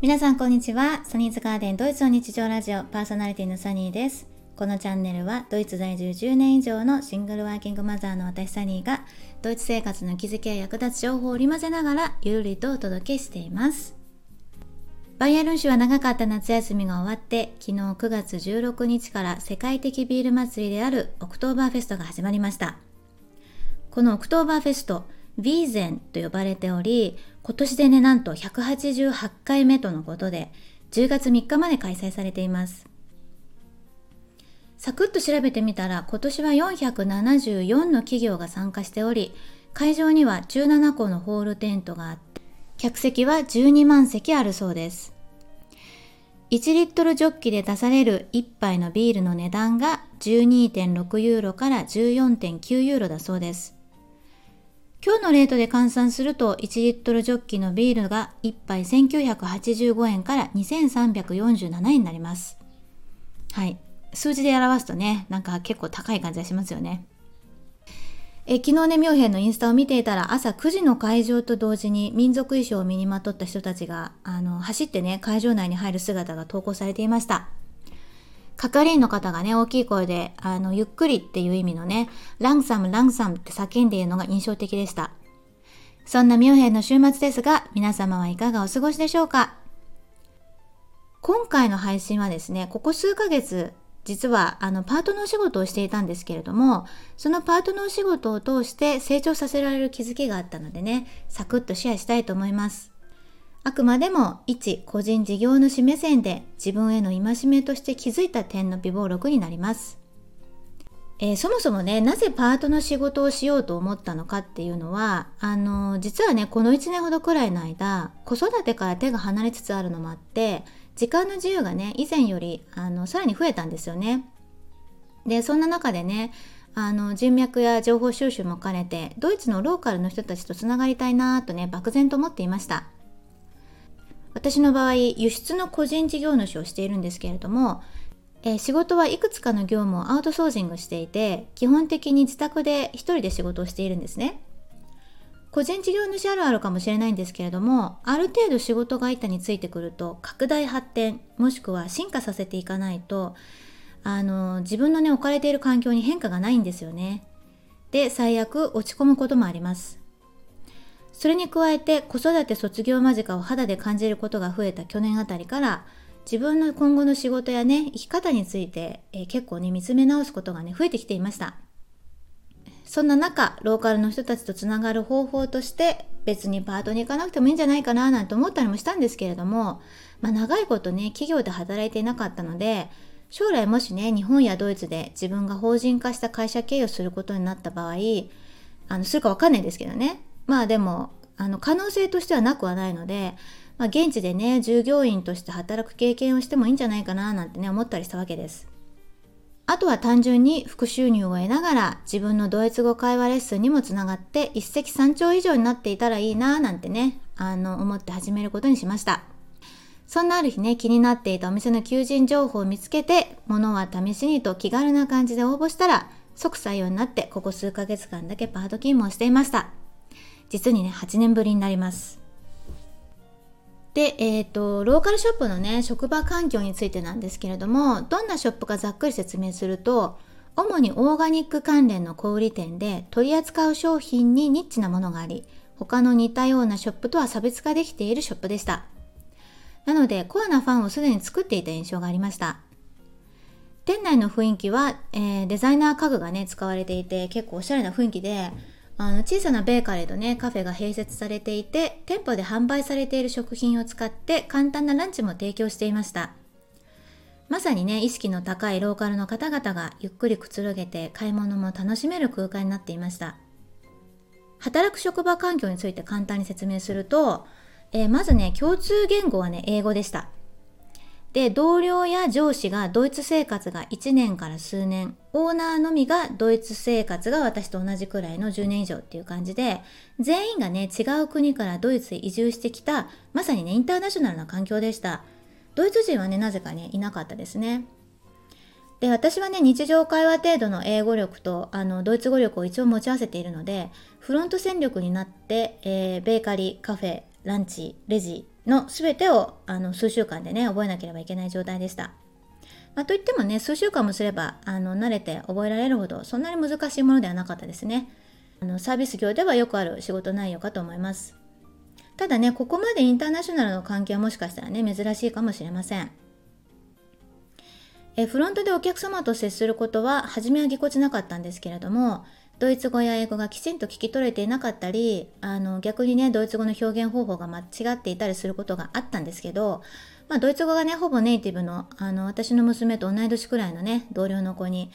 皆さんこんにちは。サニーズガーデンドイツの日常ラジオパーソナリティのサニーです。このチャンネルはドイツ在住10年以上のシングルワーキングマザーの私サニーがドイツ生活の気づきや役立つ情報を織り交ぜながらゆるりとお届けしています。バイエルン州は長かった夏休みが終わって昨日9月16日から世界的ビール祭りであるオクトーバーフェストが始まりました。このオクトーバーフェストヴィーゼンと呼ばれており、今年でね、なんと188回目とのことで、10月3日まで開催されています。サクッと調べてみたら、今年は474の企業が参加しており、会場には17個のホールテントがあって、客席は12万席あるそうです。1リットルジョッキで出される1杯のビールの値段が12.6ユーロから14.9ユーロだそうです。今日のレートで換算すると1リットルジョッキのビールが1杯1985円から2347円になります。はい。数字で表すとね、なんか結構高い感じがしますよね。え昨日ね、ミョヘンのインスタを見ていたら朝9時の会場と同時に民族衣装を身にまとった人たちがあの走ってね、会場内に入る姿が投稿されていました。係員の方がね、大きい声で、あの、ゆっくりっていう意味のね、ランサム、ランサムって叫んでいるのが印象的でした。そんなミュンヘンの週末ですが、皆様はいかがお過ごしでしょうか？今回の配信はですね、ここ数ヶ月、実はあのパートのお仕事をしていたんですけれども、そのパートのお仕事を通して成長させられる気づきがあったのでね、サクッとシェアしたいと思います。あくまでも一個人事業主目線で自分への戒めとして気づいた点の微暴録になります。えー、そもそもね、なぜパートの仕事をしようと思ったのかっていうのは、あのー、実はね、この1年ほどくらいの間、子育てから手が離れつつあるのもあって、時間の自由がね、以前より、あの、さらに増えたんですよね。で、そんな中でね、あの、人脈や情報収集も兼ねて、ドイツのローカルの人たちとつながりたいなとね、漠然と思っていました。私の場合輸出の個人事業主をしているんですけれども、えー、仕事はいくつかの業務をアウトソーシングしていて基本的に自宅で一人で仕事をしているんですね。個人事業主あるあるかもしれないんですけれどもある程度仕事が板についてくると拡大発展もしくは進化させていかないとあの自分のね置かれている環境に変化がないんですよね。で最悪落ち込むこともあります。それに加えて子育て卒業間近を肌で感じることが増えた去年あたりから自分の今後の仕事やね生き方について、えー、結構ね見つめ直すことがね増えてきていました。そんな中ローカルの人たちとつながる方法として別にパートに行かなくてもいいんじゃないかななんて思ったりもしたんですけれども、まあ、長いことね企業で働いていなかったので将来もしね日本やドイツで自分が法人化した会社経営をすることになった場合あのするかわかんないですけどね。まあでもあの可能性としてはなくはないので、まあ、現地でね従業員として働く経験をしてもいいんじゃないかななんてね思ったりしたわけです。あとは単純に副収入を得ながら自分のドイツ語会話レッスンにもつながって一石三鳥以上になっていたらいいななんてねあの思って始めることにしました。そんなある日ね気になっていたお店の求人情報を見つけて物は試しにと気軽な感じで応募したら即採用になってここ数ヶ月間だけパート勤務をしていました。実にね、8年ぶりになります。で、えっ、ー、と、ローカルショップのね、職場環境についてなんですけれども、どんなショップかざっくり説明すると、主にオーガニック関連の小売店で取り扱う商品にニッチなものがあり、他の似たようなショップとは差別化できているショップでした。なので、コアなファンをすでに作っていた印象がありました。店内の雰囲気は、えー、デザイナー家具がね、使われていて、結構おしゃれな雰囲気で、あの小さなベーカリーとねカフェが併設されていて店舗で販売されている食品を使って簡単なランチも提供していました。まさにね意識の高いローカルの方々がゆっくりくつろげて買い物も楽しめる空間になっていました。働く職場環境について簡単に説明すると、えー、まずね共通言語はね英語でした。で、同僚や上司がドイツ生活が1年から数年、オーナーのみがドイツ生活が私と同じくらいの10年以上っていう感じで、全員がね、違う国からドイツへ移住してきた、まさにね、インターナショナルな環境でした。ドイツ人はね、なぜかね、いなかったですね。で、私はね、日常会話程度の英語力と、あの、ドイツ語力を一応持ち合わせているので、フロント戦力になって、えー、ベーカリー、カフェ、ランチ、レジ、の全てをあの数週間でね覚えなければいけない状態でした。まあ、といってもね数週間もすればあの慣れて覚えられるほどそんなに難しいものではなかったですね。あのサービス業ではよくある仕事内容かと思います。ただねここまでインターナショナルの関係はもしかしたらね珍しいかもしれません。えフロントでお客様と接することは初めはぎこちなかったんですけれどもドイツ語や英語がきちんと聞き取れていなかったりあの逆にねドイツ語の表現方法が間違っていたりすることがあったんですけど、まあ、ドイツ語がねほぼネイティブのあの私の娘と同い年くらいのね同僚の子に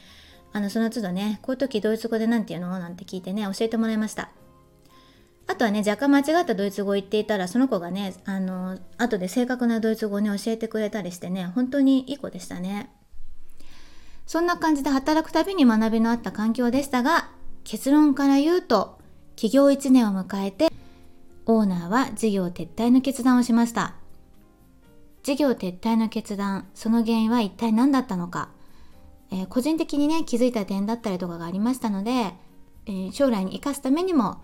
あのその都度ねこういう時ドイツ語で何て言うの？なんて聞いてね教えてもらいました。あとはね若干間違ったドイツ語を言っていたらその子がねあの後で正確なドイツ語をね教えてくれたりしてね本当にいい子でしたね。そんな感じで働くたびに学びのあった環境でしたが結論から言うと起業1年を迎えてオーナーは事業撤退の決断をしました。事業撤退の決断その原因は一体何だったのか、えー、個人的にね気づいた点だったりとかがありましたので、えー、将来に生かすためにも、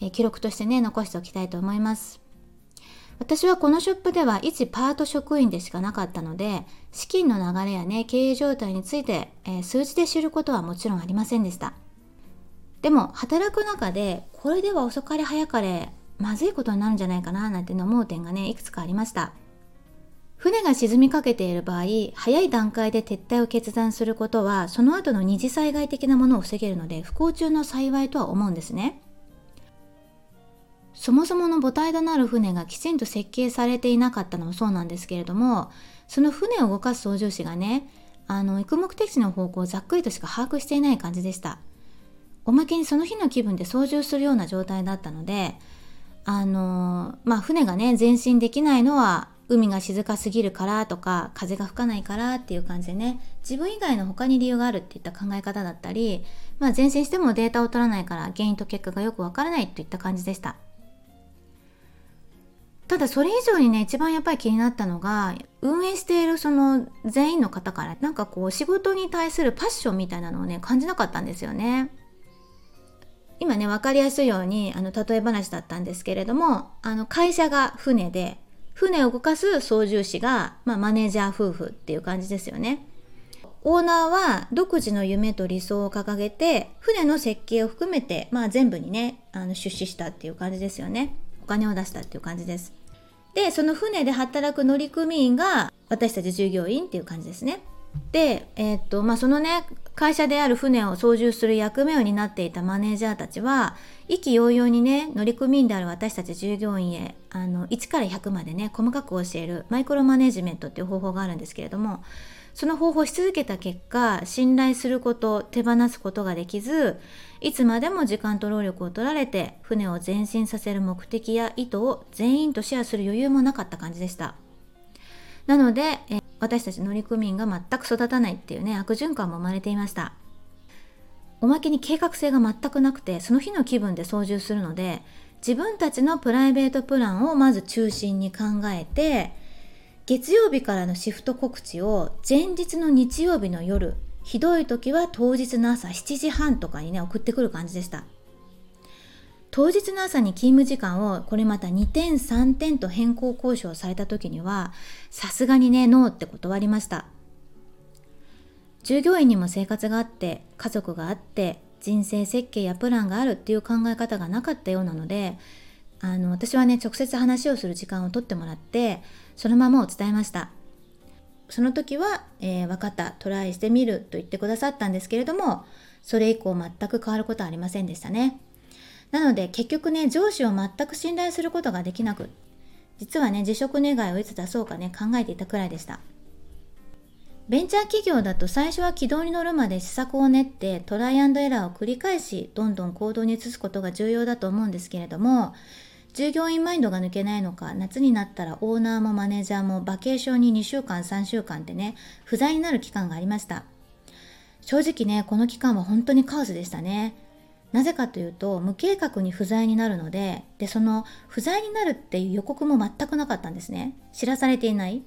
えー、記録としてね残しておきたいと思います。私はこのショップでは一パート職員でしかなかったので資金の流れやね経営状態について、え数字で知ることはもちろんありませんでした。でも働く中でこれでは遅かれ早かれまずいことになるんじゃないかななんて思う点がねいくつかありました。船が沈みかけている場合早い段階で撤退を決断することはその後の二次災害的なものを防げるので不幸中の幸いとは思うんですね。そもそもの母体となる船がきちんと設計されていなかったのもそうなんですけれどもその船を動かす操縦士がねあの行く目的地の方向をざっくりとしか把握していない感じでした。おまけにその日の気分で操縦するような状態だったのであのまあ船がね前進できないのは海が静かすぎるからとか風が吹かないからっていう感じでね自分以外の他に理由があるっていった考え方だったり、まあ、前進してもデータを取らないから原因と結果がよくわからないといった感じでした。ただそれ以上にね一番やっぱり気になったのが運営しているその全員の方からなんかこう仕事に対するパッションみたいなのをね感じなかったんですよね。今ね分かりやすいようにあの例え話だったんですけれどもあの会社が船で船を動かす操縦士が、まあ、マネージャー夫婦っていう感じですよね。オーナーは独自の夢と理想を掲げて船の設計を含めて、まあ、全部にねあの出資したっていう感じですよね。お金を出したっていう感じです。でその船で働く乗組員が私たち従業員っていう感じですね。で、えー、っとまあ、そのね会社である船を操縦する役目を担っていたマネージャーたちは意気揚々にね乗組員である私たち従業員へあの1から100までね細かく教えるマイクロマネジメントっていう方法があるんですけれどもその方法をし続けた結果信頼すること手放すことができずいつまでも時間と労力を取られて船を前進させる目的や意図を全員とシェアする余裕もなかった感じでした。なので、え私たち乗組員が全く育たないっていうね悪循環も生まれていました。おまけに計画性が全くなくてその日の気分で操縦するので自分たちのプライベートプランをまず中心に考えて月曜日からのシフト告知を前日の日曜日の夜ひどい時は当日の朝7時半とかにね送ってくる感じでした。当日の朝に勤務時間をこれまた2点3点と変更交渉された時にはさすがにねノーって断りました。従業員にも生活があって家族があって人生設計やプランがあるっていう考え方がなかったようなのであの私はね直接話をする時間を取ってもらってそのままを伝えました。その時は、えー、分かった。トライしてみると言ってくださったんですけれどもそれ以降全く変わることはありませんでしたね。なので結局ね上司を全く信頼することができなく実はね辞職願をいつ出そうかね考えていたくらいでした。ベンチャー企業だと最初は軌道に乗るまで施策を練ってトライアンドエラーを繰り返しどんどん行動に移すことが重要だと思うんですけれども従業員マインドが抜けないのか夏になったらオーナーもマネージャーもバケーションに2週間3週間ってね不在になる期間がありました。正直ねこの期間は本当にカオスでしたね。なぜかというと無計画に不在になるのででその不在になるっていう予告も全くなかったんですね。知らされていない。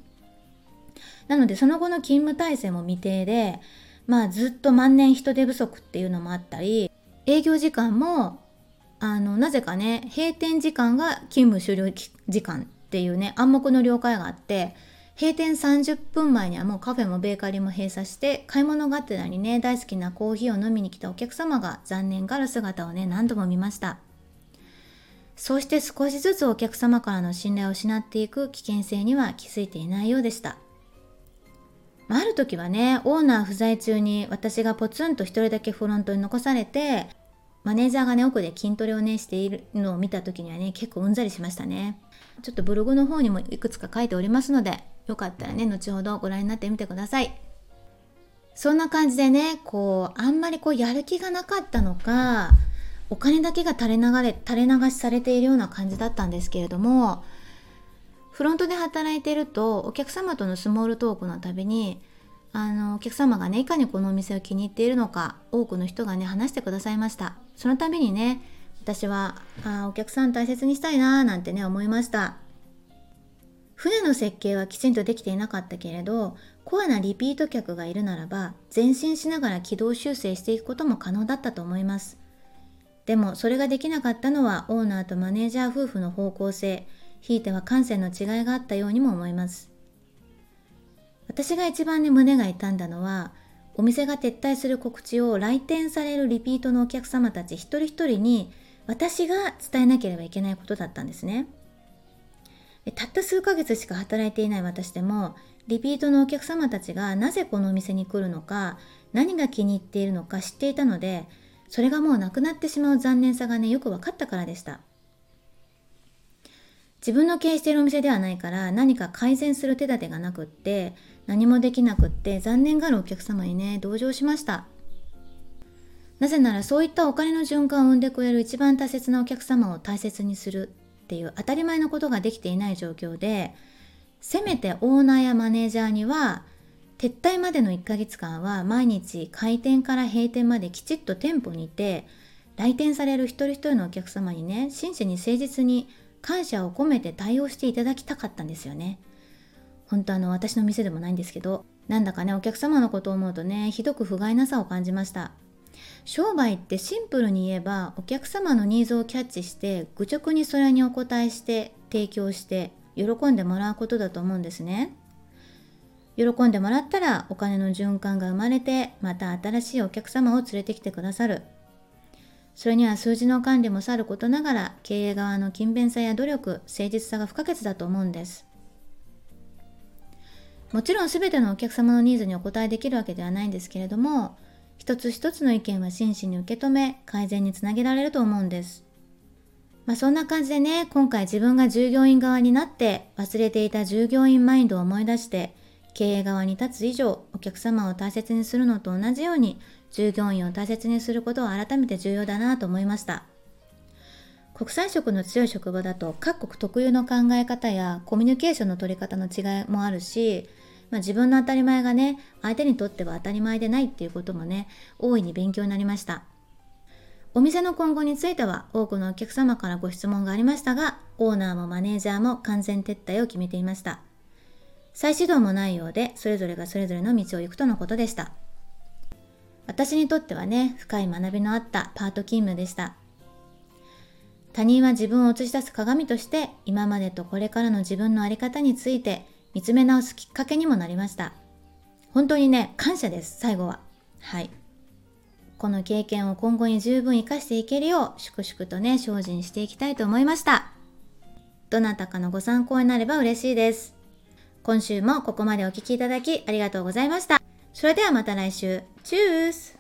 なのでその後の勤務体制も未定でまあずっと万年人手不足っていうのもあったり営業時間もあのなぜかね閉店時間が勤務終了時間っっていうね暗黙の了解があって閉店30分前にはもうカフェもベーカリーも閉鎖して買い物がてらにね大好きなコーヒーを飲みに来たお客様が残念がる姿をね何度も見ました。そうして少しずつお客様からの信頼を失っていく危険性には気づいていないようでした。ある時はねオーナー不在中に私がポツンと一人だけフロントに残されてマネージャーがね奥で筋トレをねしているのを見た時にはね結構うんざりしましたね。ちょっとブログの方にもいくつか書いておりますのでよかったらね後ほどご覧になってみてください。そんな感じでねこうあんまりこうやる気がなかったのかお金だけが垂れ流れ垂れ流しされているような感じだったんですけれどもフロントで働いてるとお客様とのスモールトークのたびにあのお客様がねいかにこのお店を気に入っているのか多くの人がね話してくださいました。その度にね私はあお客さん大切にしたいなーなんてね思いました。船の設計はきちんとできていなかったけれどコアなリピート客がいるならば前進しながら軌道修正していくことも可能だったと思います。でもそれができなかったのはオーナーとマネージャー夫婦の方向性ひいては感性の違いがあったようにも思います。私が一番ね胸が痛んだのはお店が撤退する告知を来店されるリピートのお客様たち一人一人に私が伝えなければいけないことだったんですね。たった数ヶ月しか働いていない私でもリピートのお客様たちがなぜこのお店に来るのか何が気に入っているのか知っていたのでそれがもうなくなってしまう残念さがねよく分かったからでした。自分の経営しているお店ではないから何か改善する手立てがなくって何もできなくって残念がるお客様にね同情しました。なぜならそういったお金の循環を生んでくれる一番大切なお客様を大切にするっていう当たり前のことができていない状況でせめてオーナーやマネージャーには撤退までの1ヶ月間は毎日開店から閉店まできちっと店舗にいて来店される一人一人のお客様にね真摯に誠実に感謝を込めて対応していただきたかったんですよね。本当あの私の店でもないんですけどなんだかねお客様のことを思うとねひどく不甲斐なさを感じました商売ってシンプルに言えばお客様のニーズをキャッチして愚直にそれにお応えして提供して喜んでもらうことだと思うんですね。喜んでもらったらお金の循環が生まれてまた新しいお客様を連れてきてくださる。それには数字の管理もさることながら経営側の勤勉さや努力誠実さが不可欠だと思うんです。もちろん全てのお客様のニーズにお応えできるわけではないんですけれども一つ一つの意見は真摯に受け止め改善につなげられると思うんです。まあそんな感じでね今回自分が従業員側になって忘れていた従業員マインドを思い出して経営側に立つ以上お客様を大切にするのと同じように従業員を大切にすることは改めて重要だなと思いました。国際色の強い職場だと各国特有の考え方やコミュニケーションの取り方の違いもあるしまあ、自分の当たり前がね相手にとっては当たり前でないっていうこともね大いに勉強になりました。お店の今後については多くのお客様からご質問がありましたがオーナーもマネージャーも完全撤退を決めていました。再始動もないようでそれぞれがそれぞれの道を行くとのことでした。私にとってはね深い学びのあったパート勤務でした。他人は自分を映し出す鏡として今までとこれからの自分の在り方について見つめ直すきっかけにもなりました。本当にね、感謝です、最後は。はい。この経験を今後に十分活かしていけるよう、粛々とね、精進していきたいと思いました。どなたかのご参考になれば嬉しいです。今週もここまでお聴きいただきありがとうございました。それではまた来週。チュース